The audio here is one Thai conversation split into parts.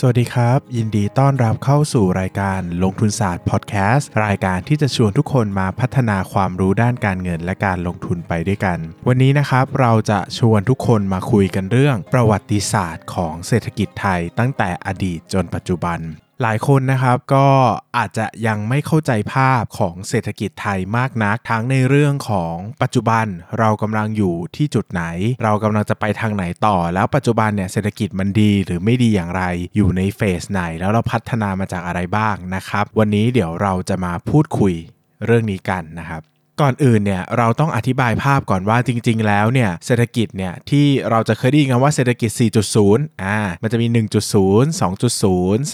สวัสดีครับ ยินดีต้อนรับเข้าสู่รายการลงทุนศาสตร์พอดแคสต์รายการที่จะชวนทุกคนมาพัฒนาความรู้ด้านการเงินและการลงทุนไปด้วยกัน วันนี้นะครับเราจะชวนทุกคนมาคุยกันเรื่อง ประวัติศาสตร์ของเศรษฐกิจไทยตั้งแต่อดีตจนปัจจุบัน หลายคนนะครับก็อาจจะยังไม่เข้าใจภาพของเศรษฐกิจไทยมากนัก ทั้งในเรื่องของปัจจุบันเรากำลังอยู่ที่จุดไหน เรากำลังจะไปทางไหนต่อ แล้วปัจจุบันเนี่ยเศรษฐกิจมันดีหรือไม่ดีอย่างไร อยู่ในเฟสไหน แล้วเราพัฒนามาจากอะไรบ้างนะครับ วันนี้เดี๋ยวเราจะมาพูดคุยเรื่องนี้กันนะครับ ก่อนอื่นเนี่ยเราต้องอธิบายภาพก่อนว่าจริง ๆ แล้วเนี่ยเศรษฐกิจเนี่ยที่เราจะเคยได้ยินกันว่าเศรษฐกิจ 4.0 อ่า มันจะมี 1.0 2.0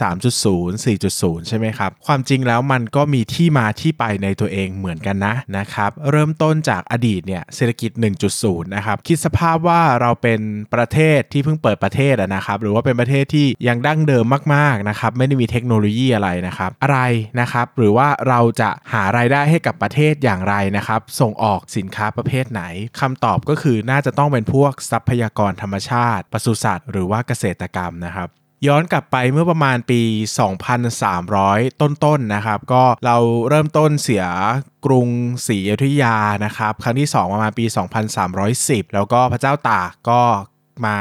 3.0 4.0 ใช่ไหมครับ ความจริงแล้วมันก็มีที่มาที่ไปในตัวเองเหมือนกันนะนะครับ เริ่มต้นจากอดีตเนี่ยเศรษฐกิจ 1.0 นะครับ คิดสภาพว่าเราเป็นประเทศที่เพิ่งเปิดประเทศนะครับ หรือว่าเป็นประเทศที่ยังดั้งเดิมมากๆนะครับ ไม่ได้มีเทคโนโลยีอะไรนะครับ อะไรนะครับ หรือว่าเราจะหารายได้ให้กับประเทศอย่างไรนะครับ ส่งออกสินค้าประเภทไหนคำตอบก็คือน่าจะต้องเป็นพวกทรัพยากรธรรมชาติปศุสัตว์หรือว่าเกษตรกรรมนะครับย้อนกลับไปเมื่อประมาณปี 2,300 ต้นๆนนะครับ ก็เราเริ่มต้นเสียกรุงศรีอยุธยานะครับ ครั้งที่ 2 ประมาณปี 2,310 แล้วก็พระเจ้าตากก็ มา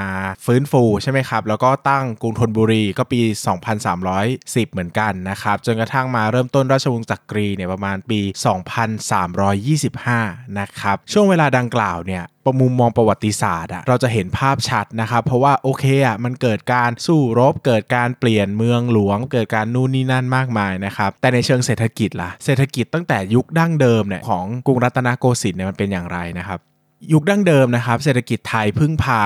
ฟื้นฟูใช่ไหมครับ แล้วก็ตั้งกรุงธนบุรีก็ปี 2310 เหมือนกันนะครับ จนกระทั่งมาเริ่มต้นราชวงศ์จักรีเนี่ยประมาณปี 2325 นะครับ ช่วงเวลาดังกล่าวเนี่ยประมุมมองประวัติศาสตร์อะเราจะเห็นภาพชัดนะครับ เพราะว่าโอเคอะมันเกิดการสู้รบ เกิดการเปลี่ยนเมืองหลวง เกิดการนู่นนี่นั่นมากมายนะครับ แต่ในเชิงเศรษฐกิจล่ะ เศรษฐกิจตั้งแต่ยุคดั้งเดิมเนี่ยของกรุงรัตนโกสินทร์เนี่ยมันเป็นอย่างไรนะครับ ยุคดั้งเดิมนะครับ เศรษฐกิจไทยพึ่งพา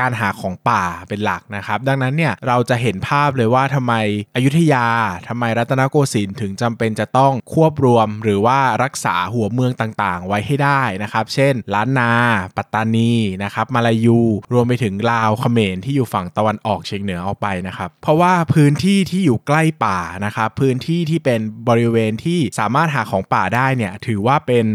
การหาของป่าเป็นหลักนะครับ ดังนั้นเนี่ยเราจะเห็นภาพเลยว่าทำไมอยุธยาทำไมรัตนโกสินทร์ถึงจำเป็นจะต้องควบรวม หรือว่ารักษาหัวเมืองต่างๆ ไว้ให้ได้นะครับ เช่น ล้านนา ปัตตานีนะครับมาลายู รวมไปถึงลาวเขมรที่อยู่ฝั่งตะวันออกเฉียงเหนือออกไปนะครับ เพราะว่าพื้นที่ที่อยู่ใกล้ป่านะครับพื้นที่ที่เป็นบริเวณที่สามารถหาของป่าได้เนี่ยถือว่าเป็น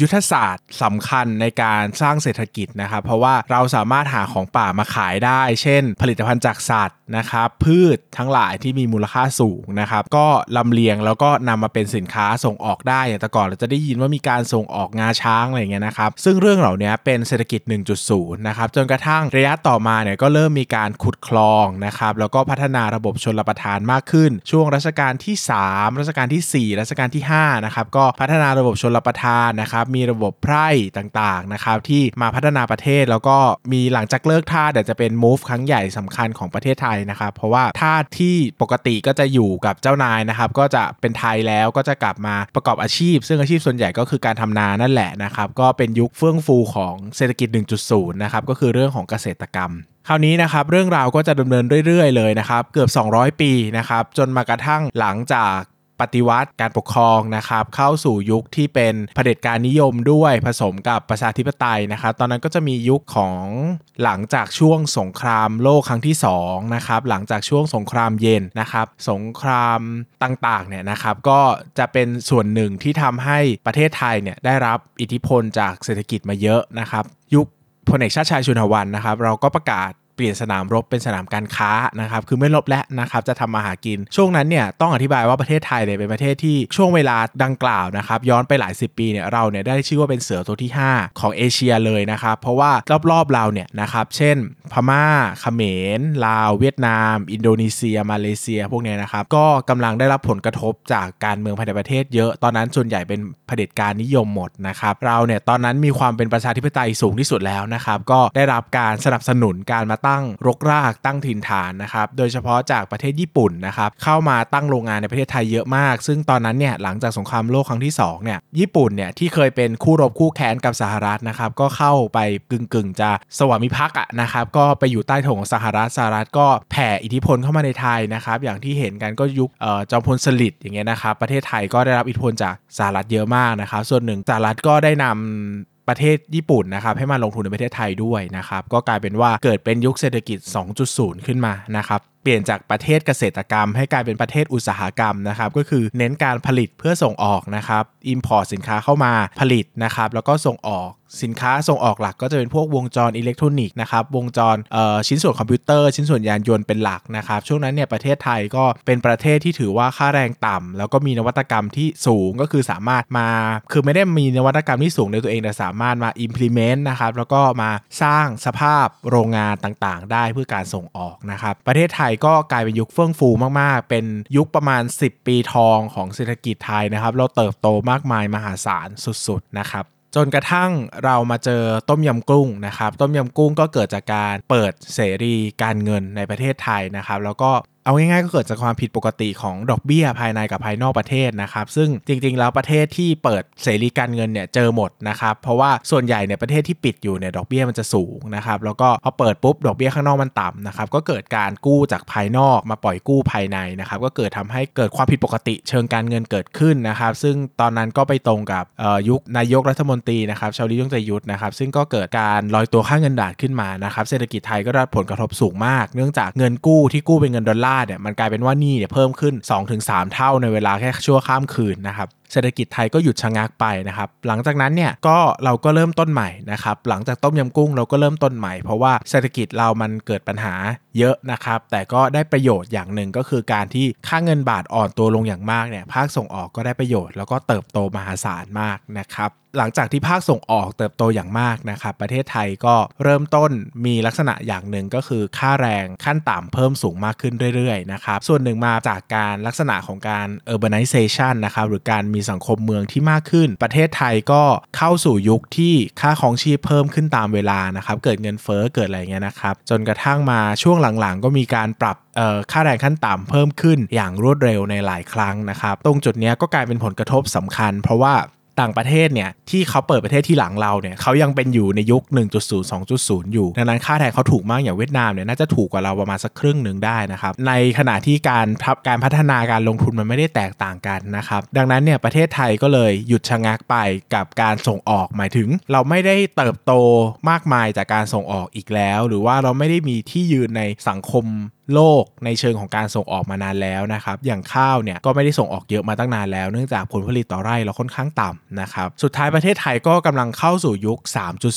ยุทธศาสตร์สำคัญในการสร้างเศรษฐกิจนะครับ เพราะว่าเราสามารถหาของป่ามาขายได้ เช่น ผลิตภัณฑ์จากสัตว์นะครับ พืชทั้งหลายที่มีมูลค่าสูงนะครับ ก็ลำเลียงแล้วก็นำมาเป็นสินค้าส่งออกได้อย่างแต่ก่อนเราจะได้ยินว่ามีการส่งออกงาช้างอะไรเงี้ยนะครับ ซึ่งเรื่องเหล่านี้เป็นเศรษฐกิจ 1.0 นะครับ จนกระทั่งระยะต่อมาเนี่ยก็เริ่มมีการขุดคลองนะครับแล้วก็พัฒนาระบบชนรประทานมากขึ้น ช่วงรัชกาลที่ 3 รัชกาลที่ 4 รัชกาลที่5นะครับก็พัฒนาระบบชนรประทานนะครับมีระบบไพร่ต่างๆนะครับที่มาพัฒนาประเทศแล้วก็มีหลังจากเลิกท่าเดี๋ยวจะเป็น move ครั้งใหญ่สำคัญของประเทศไทยนะครับเพราะว่าท่าที่ปกติก็จะอยู่กับเจ้านายนะครับก็จะเป็นไทยแล้วก็จะกลับมาประกอบอาชีพ ซึ่งอาชีพส่วนใหญ่ก็คือการทำนานั่นแหละนะครับก็เป็นยุคเฟื่องฟูของเศรษฐกิจ 1.0 นะครับก็คือเรื่องของเกษตรกรรมคราวนี้นะครับเรื่องราวก็จะดำเนินเรื่อยๆเลยนะครับเกือบ 200 ปีนะครับจนมากระทั่งหลังจาก ปฏิวัติการปกครองนะครับเข้าสู่ยุคที่เป็นเผด็จการนิยมด้วยผสมกับประชาธิปไตยนะครับตอนนั้นก็จะมียุคของหลังจากช่วงสงครามโลกครั้งที่2นะครับหลังจากช่วงสงครามเย็นนะครับสงครามต่างๆเนี่ยนะครับก็จะเป็นส่วนหนึ่งที่ทำให้ประเทศไทยเนี่ยได้รับอิทธิพลจากเศรษฐกิจมาเยอะนะครับยุคพลเอกชาติชายชุนวันนะครับ เราก็ประกาศ ปลี่ยนสนามรบเป็นสนามการค้านะครับคือไม่รบแล้วนะครับจะทำมาหากิน ช่วงนั้นเนี่ยต้องอธิบายว่าประเทศไทยเนี่ยเป็นประเทศที่ช่วงเวลาดังกล่าวนะครับย้อนไปหลายสิบปีเนี่ยเราเนี่ยได้ชื่อว่าเป็นเสือตัวที่ 5 ของเอเชียเลยนะครับเพราะว่ารอบๆเราเนี่ยนะครับเช่น พม่าเขมรลาวเวียดนาม อินโดนีเซีย มาเลเซีย พวกเนี้นะครับก็กำลังได้รับผลกระทบจากการเมืองภายในประเทศเยอะตอนนั้นส่วนใหญ่เป็นเผด็จการนิยมหมดนะครับเราเนี่ยตอนนั้นมีความเป็นประชาธิปไตยสูงที่สุดแล้วนะครับก็ได้รับการสนับสนุนการมาตั้ั้งรกรากตั้งถิ่นฐานนะครับโดยเฉพาะจากประเทศญี่ปุ่นนะครับเข้ามาตั้งโรงงานในประเทศไทยเยอะมาก ซึ่งตอนนั้นเนี่ยหลังจากสงครามโลกครั้งที่2เนี่ยญี่ปุ่นเนี่ยที่เคยเป็นคู่รบคู่แค้นกับสหรัฐนะครับก็เข้าไปกึ่งกึ่งจะสวามิภักดิ์นะครับก็ไปอยู่ใต้ธงของสหรัฐสหรัฐก็แผ่อิทธิพลเข้ามาในไทยนะครับอย่างที่เห็นกันก็ยุคจอมพลสฤษดิ์อย่างเงี้ยนะครับประเทศไทยก็ได้รับอิทธิพลจากสหรัฐเยอะมากนะครับส่วนหนึ่งสหรัฐก็ได้นำ ประเทศญี่ปุ่นนะครับให้มาลงทุนในประเทศไทยด้วยนะครับก็กลายเป็นว่าเกิดเป็นยุคเศรษฐกิจ 2.0 ขึ้นมานะครับเปลี่ยนจากประเทศเกษตรกรรม ให้กลายเป็นประเทศอุตสาหกรรมนะครับก็คือเน้นการผลิตเพื่อส่งออกนะครับ import สินค้าเข้ามาผลิตนะครับแล้วก็ส่งออก สินค้าส่งออกหลักก็จะเป็นพวกวงจรอิเล็กทรอนิกส์นะครับวงจรชิ้นส่วนคอมพิวเตอร์ ชิ้นส่วนยานยนต์เป็นหลักนะครับช่วงนั้นเนี่ยประเทศไทยก็เป็นประเทศที่ถือว่าค่าแรงต่ำแล้วก็มีนวัตกรรมที่สูงก็คือสามารถมา คือไม่ได้มีนวัตกรรมที่สูงในตัวเองแต่สามารถมา implement นะครับแล้วก็มาสร้างสภาพโรงงานต่างๆ ได้เพื่อการส่งออกนะครับประเทศไทยก็กลายเป็นยุคเฟื่องฟูมากๆ เป็นยุคประมาณ 10 ปีทองของเศรษฐกิจไทยนะครับเราเติบโตมากมายมหาศาลสุดๆนะครับ จนกระทั่งเรามาเจอต้มยำกุ้งนะครับ ต้มยำกุ้งก็เกิดจากการเปิดเสรีการเงินในประเทศไทยนะครับ แล้วก็ เอาง่ายๆก็เกิดจากความผิดปกติของดอกเบี้ยภายในกับภายนอกประเทศนะครับ ซึ่งจริงๆ แล้วประเทศที่เปิดเสรีการเงินเนี่ยเจอหมดนะครับ เพราะว่าส่วนใหญ่เนี่ยประเทศที่ปิดอยู่เนี่ยดอกเบี้ยมันจะสูงนะครับ แล้วก็พอเปิดปุ๊บดอกเบี้ยข้างนอกมันต่ำนะครับ ก็เกิดการกู้จากภายนอกมาปล่อยกู้ภายในนะครับ ก็เกิดทำให้เกิดความผิดปกติเชิงการเงินเกิดขึ้นนะครับ ซึ่งตอนนั้นก็ไปตรงกับยุคนายกรัฐมนตรีนะครับชาวลิยงใจยุทธนะครับ ซึ่งก็เกิดการลอยตัวค่าเงินบาทขึ้นมานะครับ เศรษฐกิจไทยก็ได้ผลกระทบสูงมาก เนื่องจากเงินกู้ที่กู้เป็นเงินดอลลาาเนี่ยมันกลายเป็นว่านี่เนี่ยเพิ่มขึ้น 2-3 เท่าในเวลาแค่ชั่วข้ามคืนนะครับ เศรษฐกิจไทยก็หยุดชะงักไปนะครับ หลังจากนั้นเนี่ยก็เราก็เริ่มต้นใหม่นะครับ หลังจากต้มยำกุ้งเราก็เริ่มต้นใหม่เพราะว่าเศรษฐกิจเรามันเกิดปัญหาเยอะนะครับ แต่ก็ได้ประโยชน์อย่างหนึ่งก็คือการที่ค่าเงินบาทอ่อนตัวลงอย่างมากเนี่ยภาคส่งออกก็ได้ประโยชน์แล้วก็เติบโตมหาศาลมากนะครับหลังจากที่ภาคส่งออกเติบโตอย่างมากนะครับ ประเทศไทยก็เริ่มต้นมีลักษณะอย่างหนึ่งก็คือค่าแรงขั้นต่ำเพิ่มสูงมากขึ้นเรื่อยๆนะครับส่วนหนึ่งมาจากการลักษณะของการ urbanization นะครับหรือการมีสังคมเมืองที่ที่มากขึ้น ประเทศไทยก็เข้าสู่ยุคที่ค่าของชีพเพิ่มขึ้นตามเวลานะครับ เกิดเงินเฟ้อเกิดอะไรเงี้ยนะครับ จนกระทั่งมาช่วงหลังๆ ก็มีการปรับค่าแรงขั้นต่ำเพิ่มขึ้นอย่างรวดเร็วในหลายครั้งนะครับ ตรงจุดนี้ก็กลายเป็นผลกระทบสำคัญ เพราะว่า ต่างประเทศเนี่ยที่เขาเปิดประเทศที่หลังเราเนี่ยเขายังเป็นอยู่ในยุค 1.0 2.0 อยู่ ดังนั้นค่าแรงเขาถูกมากอย่างเวียดนามเนี่ยน่าจะถูกกว่าเราประมาณสักครึ่งหนึ่งได้นะครับในขณะที่การพับการพัฒนาการลงทุนมันไม่ได้แตกต่างกันนะครับดังนั้นเนี่ยประเทศไทยก็เลยหยุดชะงักไปกับการส่งออกหมายถึง เราไม่ได้เติบโตมากมายจากการส่งออกอีกแล้ว หรือว่าเราไม่ได้มีที่ยืนในสังคมโลกในเชิงของการส่งออกมานานแล้วนะครับ อย่างข้าวเนี่ยก็ไม่ได้ส่งออกเยอะมาตั้งนานแล้ว เนื่องจากผลผลิตต่อไร่เราค่อนข้างต่ำนะครับ สุดท้ายประเทศไทยก็กำลังเข้าสู่ยุค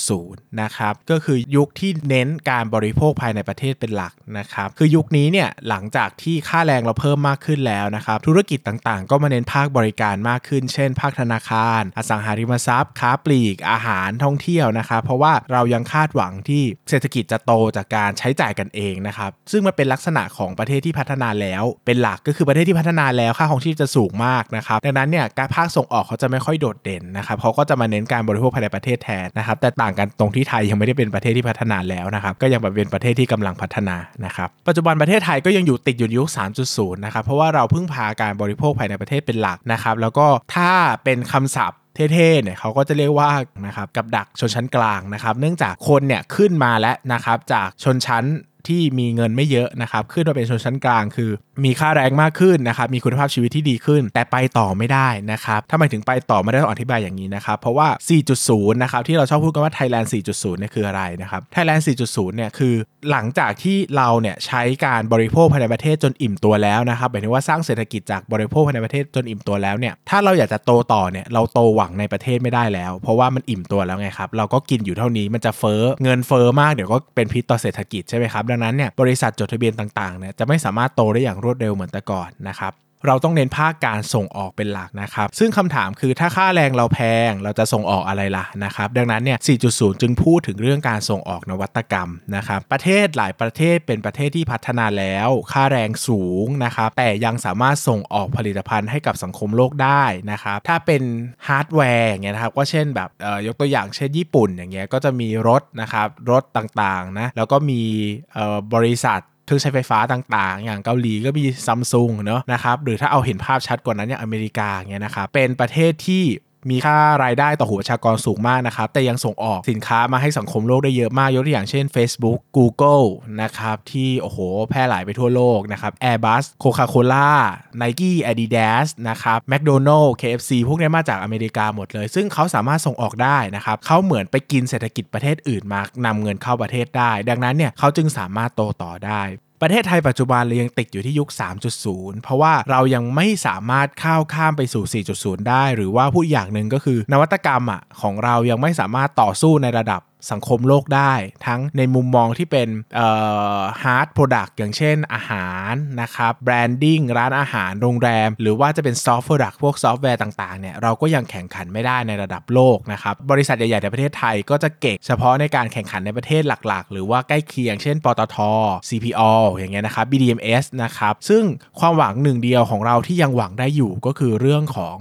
3.0 นะครับ ก็คือยุคที่เน้นการบริโภคภายในประเทศเป็นหลักนะครับ คือยุคนี้เนี่ยหลังจากที่ค่าแรงเราเพิ่มมากขึ้นแล้วนะครับ ธุรกิจต่างๆ ก็มาเน้นภาคบริการมากขึ้น เช่น ภาคธนาคาร อสังหาริมทรัพย์ ค้าปลีก อาหาร ท่องเที่ยวนะครับ เพราะว่าเรายังคาดหวังที่เศรษฐกิจจะโตจากการใช้จ่ายกันเองนะครับ ซึ่งมันเป็นลักษณะของประเทศที่พัฒนาแล้ว เป็นหลักก็คือประเทศที่พัฒนาแล้วค่าของชีพจะสูงมากนะครับดังนั้นเนี่ยการภาคส่งออกเขาจะไม่ค่อยโดดเด่นนะครับเขาก็จะมาเน้นการบริโภคภายในประเทศแทนนะครับแต่ต่างกันตรงที่ไทยยังไม่ได้เป็นประเทศที่พัฒนาแล้วนะครับก็ยังแบบเป็นประเทศที่กำลังพัฒนานะครับปัจจุบันประเทศไทยก็ยังอยู่ติดอยู่ยุค 3.0 นะครับเพราะว่าเราพึ่งพาการบริโภคภายในประเทศเป็นหลักนะครับแล้วก็ถ้าเป็นคำศัพท์เท่ๆเนี่ยเขาก็จะเรียกว่านะครับกับดักชนชั้นกลางนะครับ เนื่องจากคนเนี่ยขึ้นมาแล้วนะครับจากชนชั้น ที่มีเงินไม่เยอะนะครับขึ้นมาเป็นชนชั้นกลาง คือ มีค่าแรงมากขึ้นนะครับมีคุณภาพชีวิตที่ดีขึ้น แต่ไปต่อไม่ได้นะครับถ้ามาถึงไปต่อไม่ได้ต้องอธิบายอย่างนี้นะครับเพราะว่า 4.0 นะครับที่เราชอบพูดกันว่า Thailand 4.0 เนี่ยคืออะไรนะครับ Thailand 4.0 เนี่ยคือหลังจากที่เราเนี่ยใช้การบริโภคภายในประเทศจนอิ่มตัวแล้วนะครับหมายถึงว่าสร้างเศรษฐกิจจากบริโภคภายในประเทศจนอิ่มตัวแล้วเนี่ยถ้าเราอยากจะโตต่อเนี่ยเราโตหวังในประเทศไม่ได้แล้ว เพราะว่ามันอิ่มตัวแล้วไงครับเราก็กินอยู่เท่านี้มันจะเฟ้อเงินเฟ้อมากเดี๋ยวก็เป็นพิษต่อเศรษฐกิจใช่ไหมครับดังนั้นเนี่ยบริษัทจดทะเบียนต่างๆเนี่ยจะไม่สามารถโตได้อย่างรวดเร็วเหมือนแต่ก่อนนะครับ เราต้องเน้นภาคการส่งออกเป็นหลักนะครับ ซึ่งคำถามคือถ้าค่าแรงเราแพงเราจะส่งออกอะไรล่ะนะครับ ดังนั้นเนี่ย 4.0 จึงพูดถึงเรื่องการส่งออกนวัตกรรมนะครับ ประเทศหลายประเทศเป็นประเทศที่พัฒนาแล้ว ค่าแรงสูงนะครับ แต่ยังสามารถส่งออกผลิตภัณฑ์ให้กับสังคมโลกได้นะครับ ถ้าเป็นฮาร์ดแวร์เงี้ยนะครับ ก็เช่นแบบยกตัวอย่างเช่นญี่ปุ่นอย่างเงี้ย ก็จะมีรถนะครับ รถต่างๆนะ แล้วก็มีบริษัท เครื่องใช้ไฟฟ้าต่างๆ อย่างเกาหลีก็มีซัมซุงเนาะนะครับหรือถ้าเอาเห็นภาพชัดกว่านั้นอย่างอเมริกาเงี้ยนะครับเป็นประเทศที่ มีค่ารายได้ต่อหัวประชากรสูงมากนะครับ แต่ยังส่งออกสินค้ามาให้สังคมโลกได้เยอะมาก ยกตัวอย่างเช่น Facebook Google นะครับ ที่โอ้โห แพร่หลายไปทั่วโลกนะครับ Airbus Coca-Cola Nike Adidas นะครับ McDonald KFC พวกนี้มาจากอเมริกาหมดเลย ซึ่งเขาสามารถส่งออกได้นะครับ เขาเหมือนไปกินเศรษฐกิจประเทศอื่นมานำเงินเข้าประเทศได้ ดังนั้นเนี่ยเขาจึงสามารถโตต่อได้ ประเทศไทยปัจจุบันเรายังติดอยู่ที่ยุค 3.0 เพราะว่าเรายังไม่สามารถก้าวข้ามไปสู่ 4.0 ได้ หรือว่าพูดอย่างหนึ่งก็คือนวัตกรรมอะของเรายังไม่สามารถต่อสู้ในระดับ สังคมโลกได้ ทั้งในมุมมองที่เป็น hard product อย่างเช่นอาหารนะครับ branding ร้านอาหารโรงแรม หรือว่าจะเป็น soft product พวกซอฟต์แวร์ต่างๆเนี่ยเราก็ยังแข่งขันไม่ได้ในระดับโลกนะครับบริษัทใหญ่ๆในประเทศไทยก็จะเก่งเฉพาะในการแข่งขันในประเทศหลักๆ หรือว่าใกล้เคียงเช่นปตท CPO อย่างเงี้ยนะครับ BDMs นะครับซึ่งความหวังหนึ่งเดียวของเราที่ยังหวังได้อยู่ก็คือเรื่องของ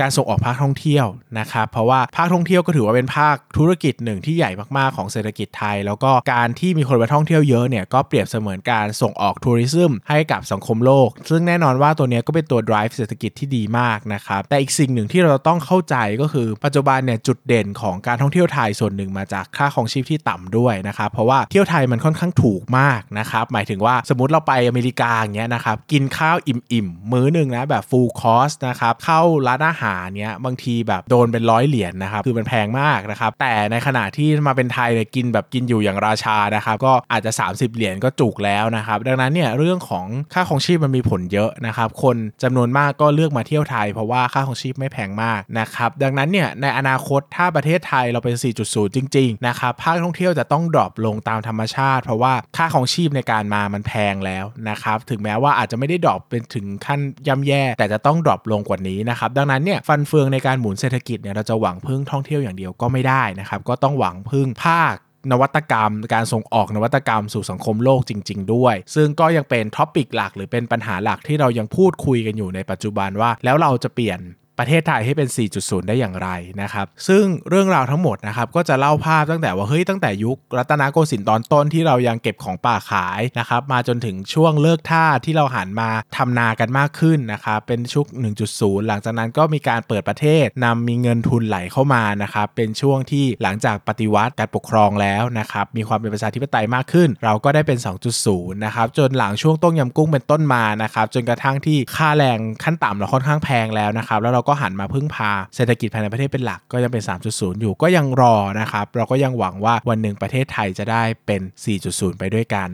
การส่งออกภาคท่องเที่ยวนะครับเพราะว่าภาคท่องเที่ยวก็ถือว่าเป็นภาคธุรกิจหนึ่งที่ใหญ่มากๆของเศรษฐกิจไทย แล้วก็การที่มีคนไปท่องเที่ยวเยอะเนี่ยก็เปรียบเสมือนการส่งออกทัวริซึมให้กับสังคมโลก ซึ่งแน่นอนว่าตัวนี้ก็เป็นตัว drive เศรษฐกิจที่ดีมากนะครับแต่อีกสิ่งหนึ่งที่เราต้องเข้าใจก็คือปัจจุบันเนี่ยจุดเด่นของการท่องเที่ยวไทยส่วนหนึ่งมาจากค่าของชีพที่ต่ำด้วยนะครับเพราะว่าเที่ยวไทยมันค่อนข้างถูกมากนะครับหมายถึงว่าสมมติเราไปอเมริกาอย่างเงี้ยนะครับกินข้าวอิ่มๆมื้อหนึ่งนะแบบ full course นะครับเข้าร้านอาหารเนี้ยบางทีแบบโดนเป็นร้อยเหรียญนะครับคือมันแพงมากนะครับแต่ในขณะที่มาเป็นไทยเนี่ยกินแบบกินอยู่อย่างราชานะครับก็อาจจะ 30 เหรียญก็จุกแล้วนะครับดังนั้นเนี่ยเรื่องของค่าครองชีพมันมีผลเยอะนะครับคนจำนวนมากก็เลือกมาเที่ยวไทย เพราะว่าค่าครองชีพไม่แพงมากนะครับดังนั้นเนี่ยในอนาคตถ้าประเทศไทยเราเป็น 4.0 จริงๆนะครับภาคท่องเที่ยวจะต้อง drop ลงตามธรรมชาติ เพราะว่าค่าครองชีพในการมามันแพงแล้วนะครับถึงแม้ว่าอาจจะไม่ได้ drop เป็นถึงขั้นย่ำแย่ แต่จะต้อง drop ลงกว่านี้นะครับดังนั้นเนี่ยฟันเฟืองในการหมุนเศรษฐกิจเนี่ยเราจะหวังพึ่งท่องเที่ยวอย่างเดียวก็ไม่ได้นะครับ ก็ต้องหวังพึ่งภาคนวัตกรรม การส่งออกนวัตกรรมสู่สังคมโลกจริง ๆ ด้วย ซึ่งก็ยังเป็น topic หลักหรือเป็นปัญหาหลักที่เรายังพูดคุยกันอยู่ในปัจจุบันว่า แล้วเราจะเปลี่ยน ประเทศไทยให้เป็น 4.0 ได้อย่างไรนะครับ ซึ่งเรื่องราวทั้งหมดนะครับก็จะเล่าภาพตั้งแต่ว่าเฮ้ยตั้งแต่ยุครัตนโกสินทร์ตอนต้นที่เรายังเก็บของป่าขายนะครับมาจนถึงช่วงเลิกทาสที่เราหันมาทำนากันมากขึ้นนะครับเป็นชุก1.0 หลังจากนั้นก็มีการเปิดประเทศนำมีเงินทุนไหลเข้ามานะครับเป็นช่วงที่หลังจากปฏิวัติการปกครองแล้วนะครับมีความเป็นประชาธิปไตยมากขึ้น เราก็ได้เป็น 2.0 นะครับจนหลังช่วงต้มยำกุ้งเป็นต้นมานะครับจนกระทั่งที่ค่าแรงขั้นต่ำเราค่อนข้างแพงแล้วนะครับแล้วเราก็หันมาพึ่งพาเศรษฐกิจภายในประเทศเป็นหลักก็ยังเป็น 3.0 อยู่ก็ยังรอนะครับเราก็ยังหวังว่าวันหนึ่งประเทศไทยจะได้เป็น 4.0 ไปด้วยกัน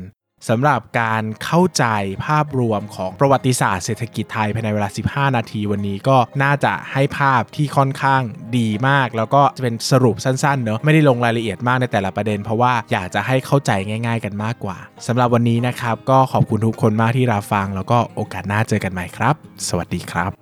สำหรับการเข้าใจภาพรวมของประวัติศาสตร์เศรษฐกิจไทยภายในเวลา 15 นาทีวันนี้ก็น่าจะให้ภาพที่ค่อนข้างดีมาก แล้วก็จะเป็นสรุปสั้นๆเนอะไม่ได้ลงรายละเอียดมากในแต่ละประเด็น เพราะว่าอยากจะให้เข้าใจง่าย ๆ กันมากกว่าสำหรับวันนี้นะครับ ก็ขอบคุณทุกคนมากที่รับฟัง แล้วก็โอกาสหน้าเจอกันใหม่ครับ สวัสดีครับ